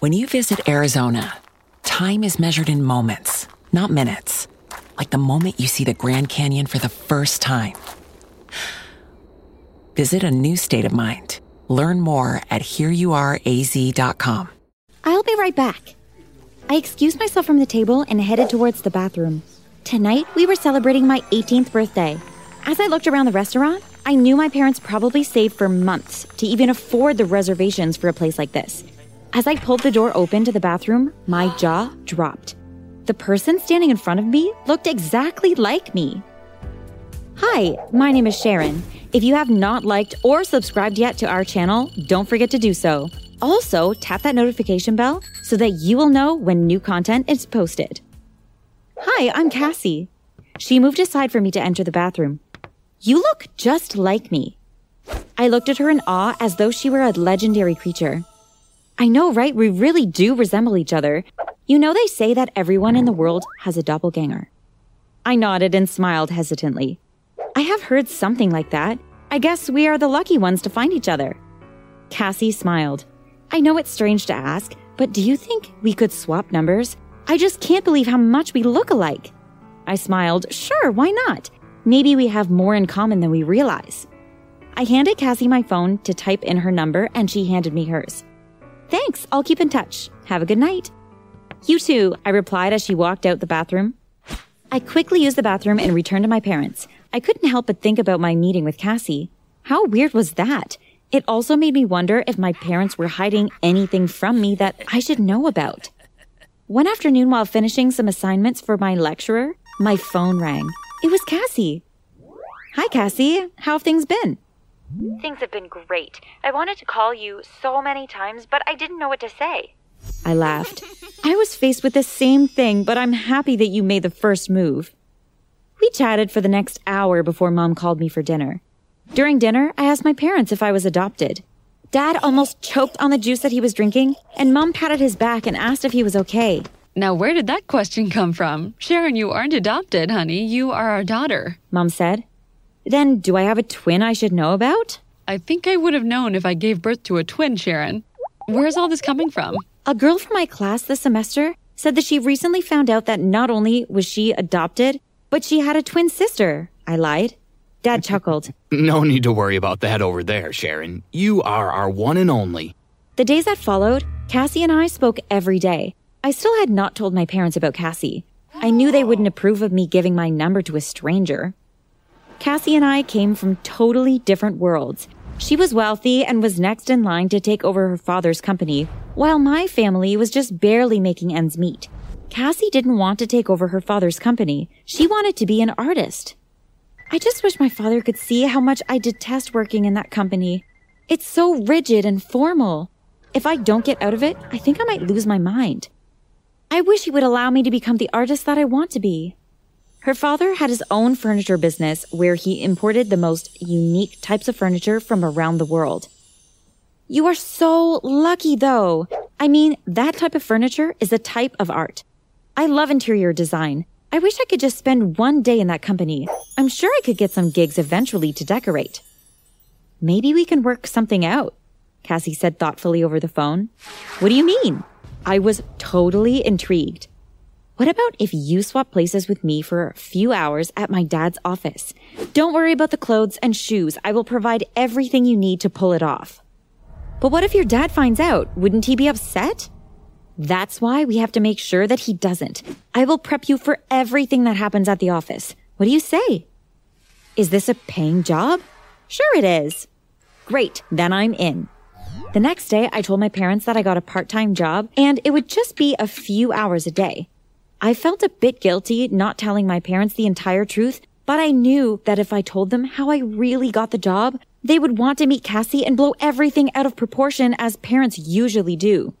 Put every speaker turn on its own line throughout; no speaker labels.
When you visit Arizona, time is measured in moments, not minutes. Like the moment you see the Grand Canyon for the first time. Visit a new state of mind. Learn more at hereyouareaz.com.
I'll be right back. I excused myself from the table and headed towards the bathroom. Tonight, we were celebrating my 18th birthday. As I looked around the restaurant, I knew my parents probably saved for months to even afford the reservations for a place like this. As I pulled the door open to the bathroom, my jaw dropped. The person standing in front of me looked exactly like me. Hi, my name is Sharon. If you have not liked or subscribed yet to our channel, don't forget to do so. Also, tap that notification bell so that you will know when new content is posted. Hi, I'm Cassie. She moved aside for me to enter the bathroom. You look just like me. I looked at her in awe as though she were a legendary creature. I know, right? We really do resemble each other. You know, they say that everyone in the world has a doppelganger. I nodded and smiled hesitantly. I have heard something like that. I guess we are the lucky ones to find each other. Cassie smiled. I know it's strange to ask, but do you think we could swap numbers? I just can't believe how much we look alike. I smiled. Sure, why not? Maybe we have more in common than we realize. I handed Cassie my phone to type in her number and she handed me hers. Thanks, I'll keep in touch. Have a good night. You too, I replied as she walked out the bathroom. I quickly used the bathroom and returned to my parents. I couldn't help but think about my meeting with Cassie. How weird was that? It also made me wonder if my parents were hiding anything from me that I should know about. One afternoon, while finishing some assignments for my lecturer, my phone rang. It was Cassie. Hi, Cassie. How have things been?
Things have been great. I wanted to call you so many times, but I didn't know what to say.
I laughed. I was faced with the same thing, but I'm happy that you made the first move. We chatted for the next hour before mom called me for dinner. During dinner, I asked my parents if I was adopted. Dad almost choked on the juice that he was drinking, and mom patted his back and asked if he was okay.
Now, where did that question come from? Sharon, you aren't adopted, honey. You are our daughter.
Mom said. Then, do I have a twin I should know about?
I think I would have known if I gave birth to a twin, Sharon. Where's all this coming from?
A girl from my class this semester said that she recently found out that not only was she adopted, but she had a twin sister. I lied. Dad chuckled.
No need to worry about that over there, Sharon. You are our one and only.
The days that followed, Cassie and I spoke every day. I still had not told my parents about Cassie. I knew they wouldn't approve of me giving my number to a stranger. Cassie and I came from totally different worlds. She was wealthy and was next in line to take over her father's company, while my family was just barely making ends meet. Cassie didn't want to take over her father's company. She wanted to be an artist. I just wish my father could see how much I detest working in that company. It's so rigid and formal. If I don't get out of it, I think I might lose my mind. I wish he would allow me to become the artist that I want to be. Her father had his own furniture business where he imported the most unique types of furniture from around the world. You are so lucky though. I mean, that type of furniture is a type of art. I love interior design. I wish I could just spend one day in that company. I'm sure I could get some gigs eventually to decorate. Maybe we can work something out, Cassie said thoughtfully over the phone. What do you mean? I was totally intrigued. What about if you swap places with me for a few hours at my dad's office? Don't worry about the clothes and shoes. I will provide everything you need to pull it off. But what if your dad finds out? Wouldn't he be upset? That's why we have to make sure that he doesn't. I will prep you for everything that happens at the office. What do you say? Is this a paying job? Sure it is. Great, then I'm in. The next day, I told my parents that I got a part-time job and it would just be a few hours a day. I felt a bit guilty not telling my parents the entire truth, but I knew that if I told them how I really got the job, they would want to meet Cassie and blow everything out of proportion as parents usually do.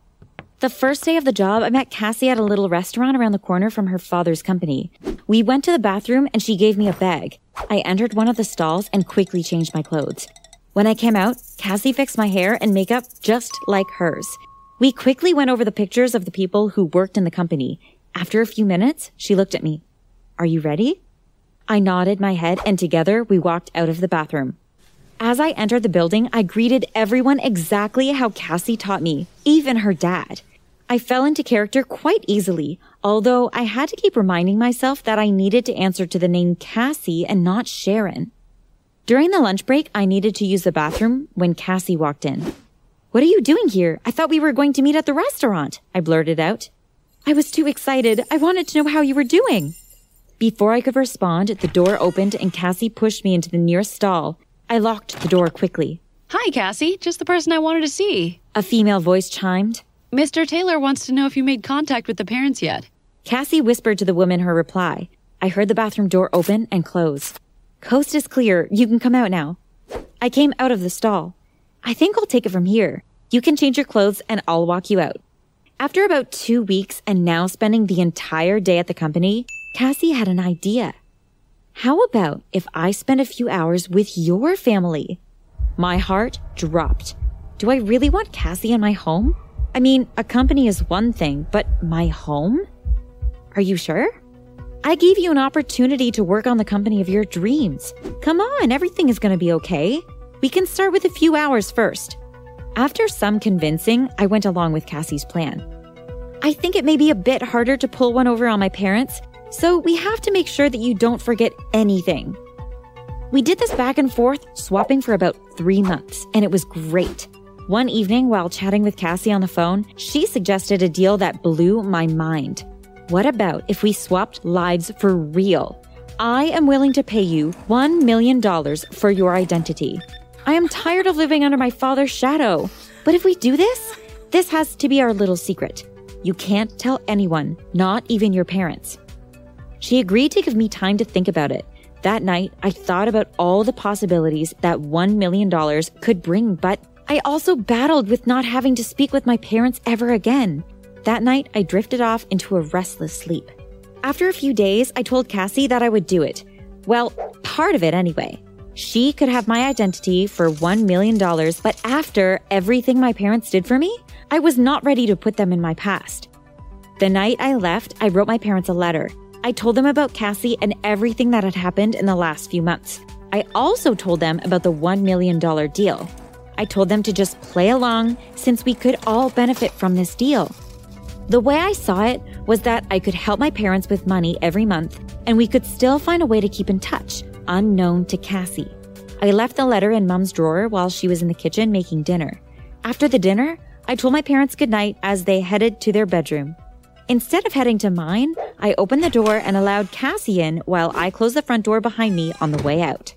The first day of the job, I met Cassie at a little restaurant around the corner from her father's company. We went to the bathroom and she gave me a bag. I entered one of the stalls and quickly changed my clothes. When I came out, Cassie fixed my hair and makeup just like hers. We quickly went over the pictures of the people who worked in the company. After a few minutes, she looked at me. Are you ready? I nodded my head and together we walked out of the bathroom. As I entered the building, I greeted everyone exactly how Cassie taught me, even her dad. I fell into character quite easily, although I had to keep reminding myself that I needed to answer to the name Cassie and not Sharon. During the lunch break, I needed to use the bathroom when Cassie walked in. What are you doing here? I thought we were going to meet at the restaurant, I blurted out. I was too excited. I wanted to know how you were doing. Before I could respond, the door opened and Cassie pushed me into the nearest stall. I locked the door quickly.
Hi, Cassie. Just the person I wanted to see.
A female voice chimed.
Mr. Taylor wants to know if you made contact with the parents yet.
Cassie whispered to the woman her reply. I heard the bathroom door open and close. Coast is clear. You can come out now. I came out of the stall. I think I'll take it from here. You can change your clothes and I'll walk you out. After about two weeks and now spending the entire day at the company, Cassie had an idea. How about if I spend a few hours with your family? My heart dropped. Do I really want Cassie in my home? I mean, a company is one thing, but my home? Are you sure? I gave you an opportunity to work on the company of your dreams. Come on, everything is going to be okay. We can start with a few hours first. After some convincing, I went along with Cassie's plan. I think it may be a bit harder to pull one over on my parents, so we have to make sure that you don't forget anything. We did this back and forth, swapping for about three months, and it was great. One evening, while chatting with Cassie on the phone, she suggested a deal that blew my mind. What about if we swapped lives for real? I am willing to pay you $1 million for your identity. I am tired of living under my father's shadow. But if we do this, this has to be our little secret. You can't tell anyone, not even your parents. She agreed to give me time to think about it. That night, I thought about all the possibilities that $1 million could bring, but I also battled with not having to speak with my parents ever again. That night, I drifted off into a restless sleep. After a few days, I told Cassie that I would do it. Well, part of it anyway. She could have my identity for $1 million, but after everything my parents did for me, I was not ready to put them in my past. The night I left, I wrote my parents a letter. I told them about Cassie and everything that had happened in the last few months. I also told them about the $1 million deal. I told them to just play along since we could all benefit from this deal. The way I saw it was that I could help my parents with money every month and we could still find a way to keep in touch, unknown to Cassie. I left the letter in Mum's drawer while she was in the kitchen making dinner. After the dinner, I told my parents goodnight as they headed to their bedroom. Instead of heading to mine, I opened the door and allowed Cassie in while I closed the front door behind me on the way out.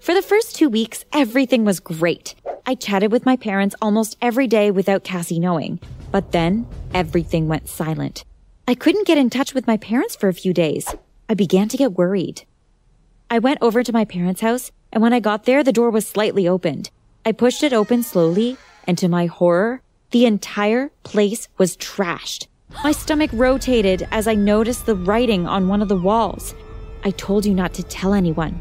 For the first two weeks, everything was great. I chatted with my parents almost every day without Cassie knowing. But then, everything went silent. I couldn't get in touch with my parents for a few days. I began to get worried. I went over to my parents' house, and when I got there, the door was slightly opened. I pushed it open slowly, and to my horror, the entire place was trashed. My stomach rotated as I noticed the writing on one of the walls. I told you not to tell anyone.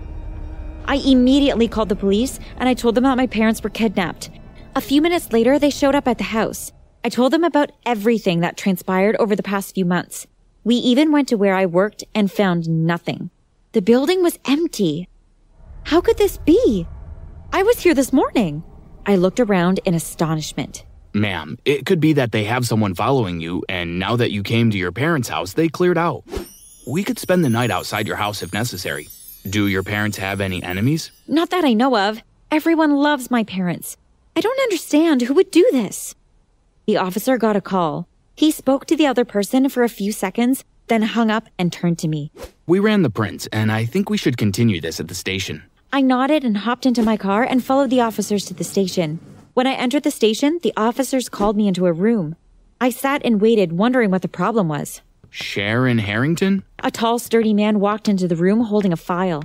I immediately called the police and I told them that my parents were kidnapped. A few minutes later, they showed up at the house. I told them about everything that transpired over the past few months. We even went to where I worked and found nothing. The building was empty. How could this be? I was here this morning. I looked around in astonishment.
Ma'am, it could be that they have someone following you, and now that you came to your parents' house, they cleared out. We could spend the night outside your house if necessary. Do your parents have any enemies?
Not that I know of. Everyone loves my parents. I don't understand who would do this. The officer got a call. He spoke to the other person for a few seconds, then hung up and turned to me.
We ran the prints, and I think we should continue this at the station.
I nodded and hopped into my car and followed the officers to the station. When I entered the station, the officers called me into a room. I sat and waited, wondering what the problem was.
Sharon Harrington?
A tall, sturdy man walked into the room holding a file.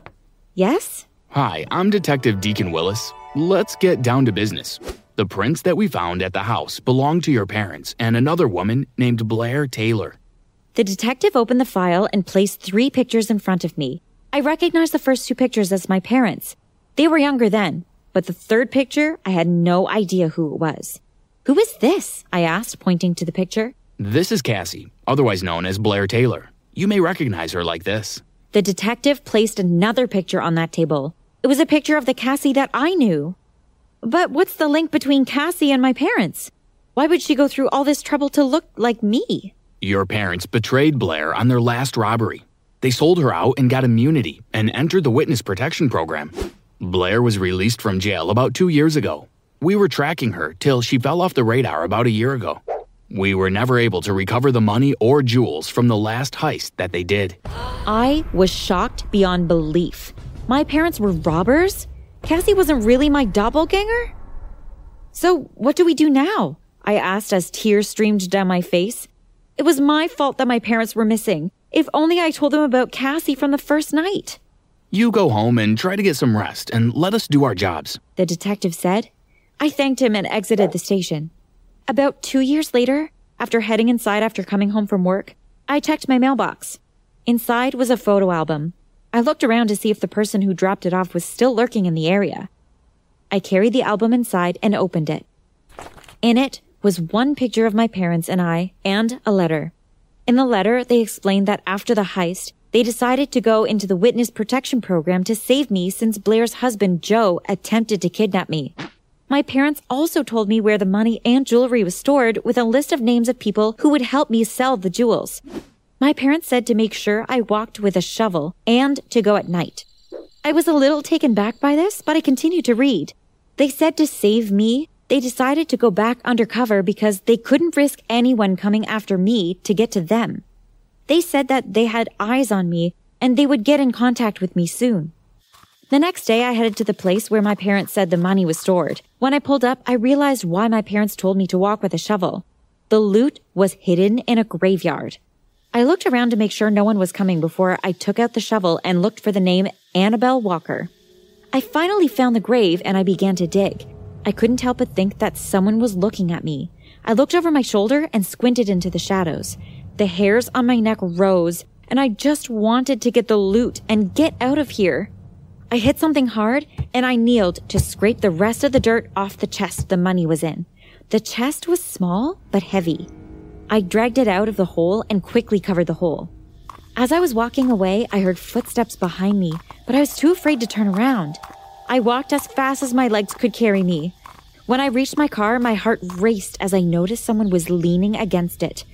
Yes?
Hi, I'm Detective Deacon Willis. Let's get down to business. The prints that we found at the house belonged to your parents and another woman named Blair Taylor.
The detective opened the file and placed three pictures in front of me. I recognized the first two pictures as my parents. They were younger then, but the third picture, I had no idea who it was. Who is this? I asked, pointing to the picture.
This is Cassie, otherwise known as Blair Taylor. You may recognize her like this.
The detective placed another picture on that table. It was a picture of the Cassie that I knew. But what's the link between Cassie and my parents? Why would she go through all this trouble to look like me?
Your parents betrayed Blair on their last robbery. They sold her out and got immunity and entered the witness protection program. Blair was released from jail about two years ago. We were tracking her till she fell off the radar about a year ago. We were never able to recover the money or jewels from the last heist that they did.
I was shocked beyond belief. My parents were robbers? Cassie wasn't really my doppelganger? So, what do we do now? I asked as tears streamed down my face. It was my fault that my parents were missing. If only I told them about Cassie from the first night.
You go home and try to get some rest and let us do our jobs,
the detective said. I thanked him and exited the station. About two years later, after heading inside after coming home from work, I checked my mailbox. Inside was a photo album. I looked around to see if the person who dropped it off was still lurking in the area. I carried the album inside and opened it. In it was one picture of my parents and I and a letter. In the letter, they explained that after the heist, they decided to go into the witness protection program to save me since Blair's husband, Joe, attempted to kidnap me. My parents also told me where the money and jewelry was stored with a list of names of people who would help me sell the jewels. My parents said to make sure I walked with a shovel and to go at night. I was a little taken back by this, but I continued to read. They said to save me, they decided to go back undercover because they couldn't risk anyone coming after me to get to them. They said that they had eyes on me and they would get in contact with me soon. The next day, I headed to the place where my parents said the money was stored. When I pulled up, I realized why my parents told me to walk with a shovel. The loot was hidden in a graveyard. I looked around to make sure no one was coming before I took out the shovel and looked for the name Annabelle Walker. I finally found the grave and I began to dig. I couldn't help but think that someone was looking at me. I looked over my shoulder and squinted into the shadows. The hairs on my neck rose, and I just wanted to get the loot and get out of here. I hit something hard and I kneeled to scrape the rest of the dirt off the chest the money was in. The chest was small but heavy. I dragged it out of the hole and quickly covered the hole. As I was walking away, I heard footsteps behind me, but I was too afraid to turn around. I walked as fast as my legs could carry me. When I reached my car, my heart raced as I noticed someone was leaning against it.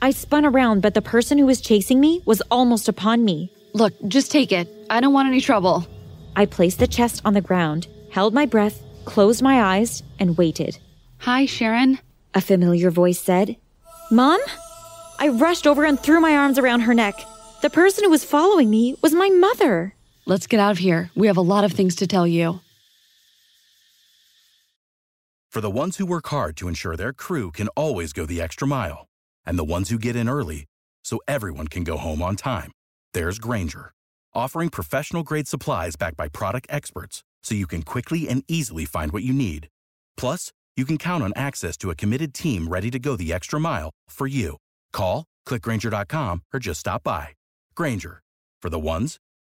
I spun around, but the person who was chasing me was almost upon me.
Look, just take it. I don't want any trouble.
I placed the chest on the ground, held my breath, closed my eyes, and waited.
Hi, Sharon.
A familiar voice said. Mom? I rushed over and threw my arms around her neck. The person who was following me was my mother.
Let's get out of here. We have a lot of things to tell you.
For the ones who work hard to ensure their crew can always go the extra mile, and the ones who get in early so everyone can go home on time, there's Grainger offering professional grade supplies backed by product experts so you can quickly and easily find what you need. Plus, you can count on access to a committed team ready to go the extra mile for you. Call, clickgrainger.com, or just stop by. Grainger, for the ones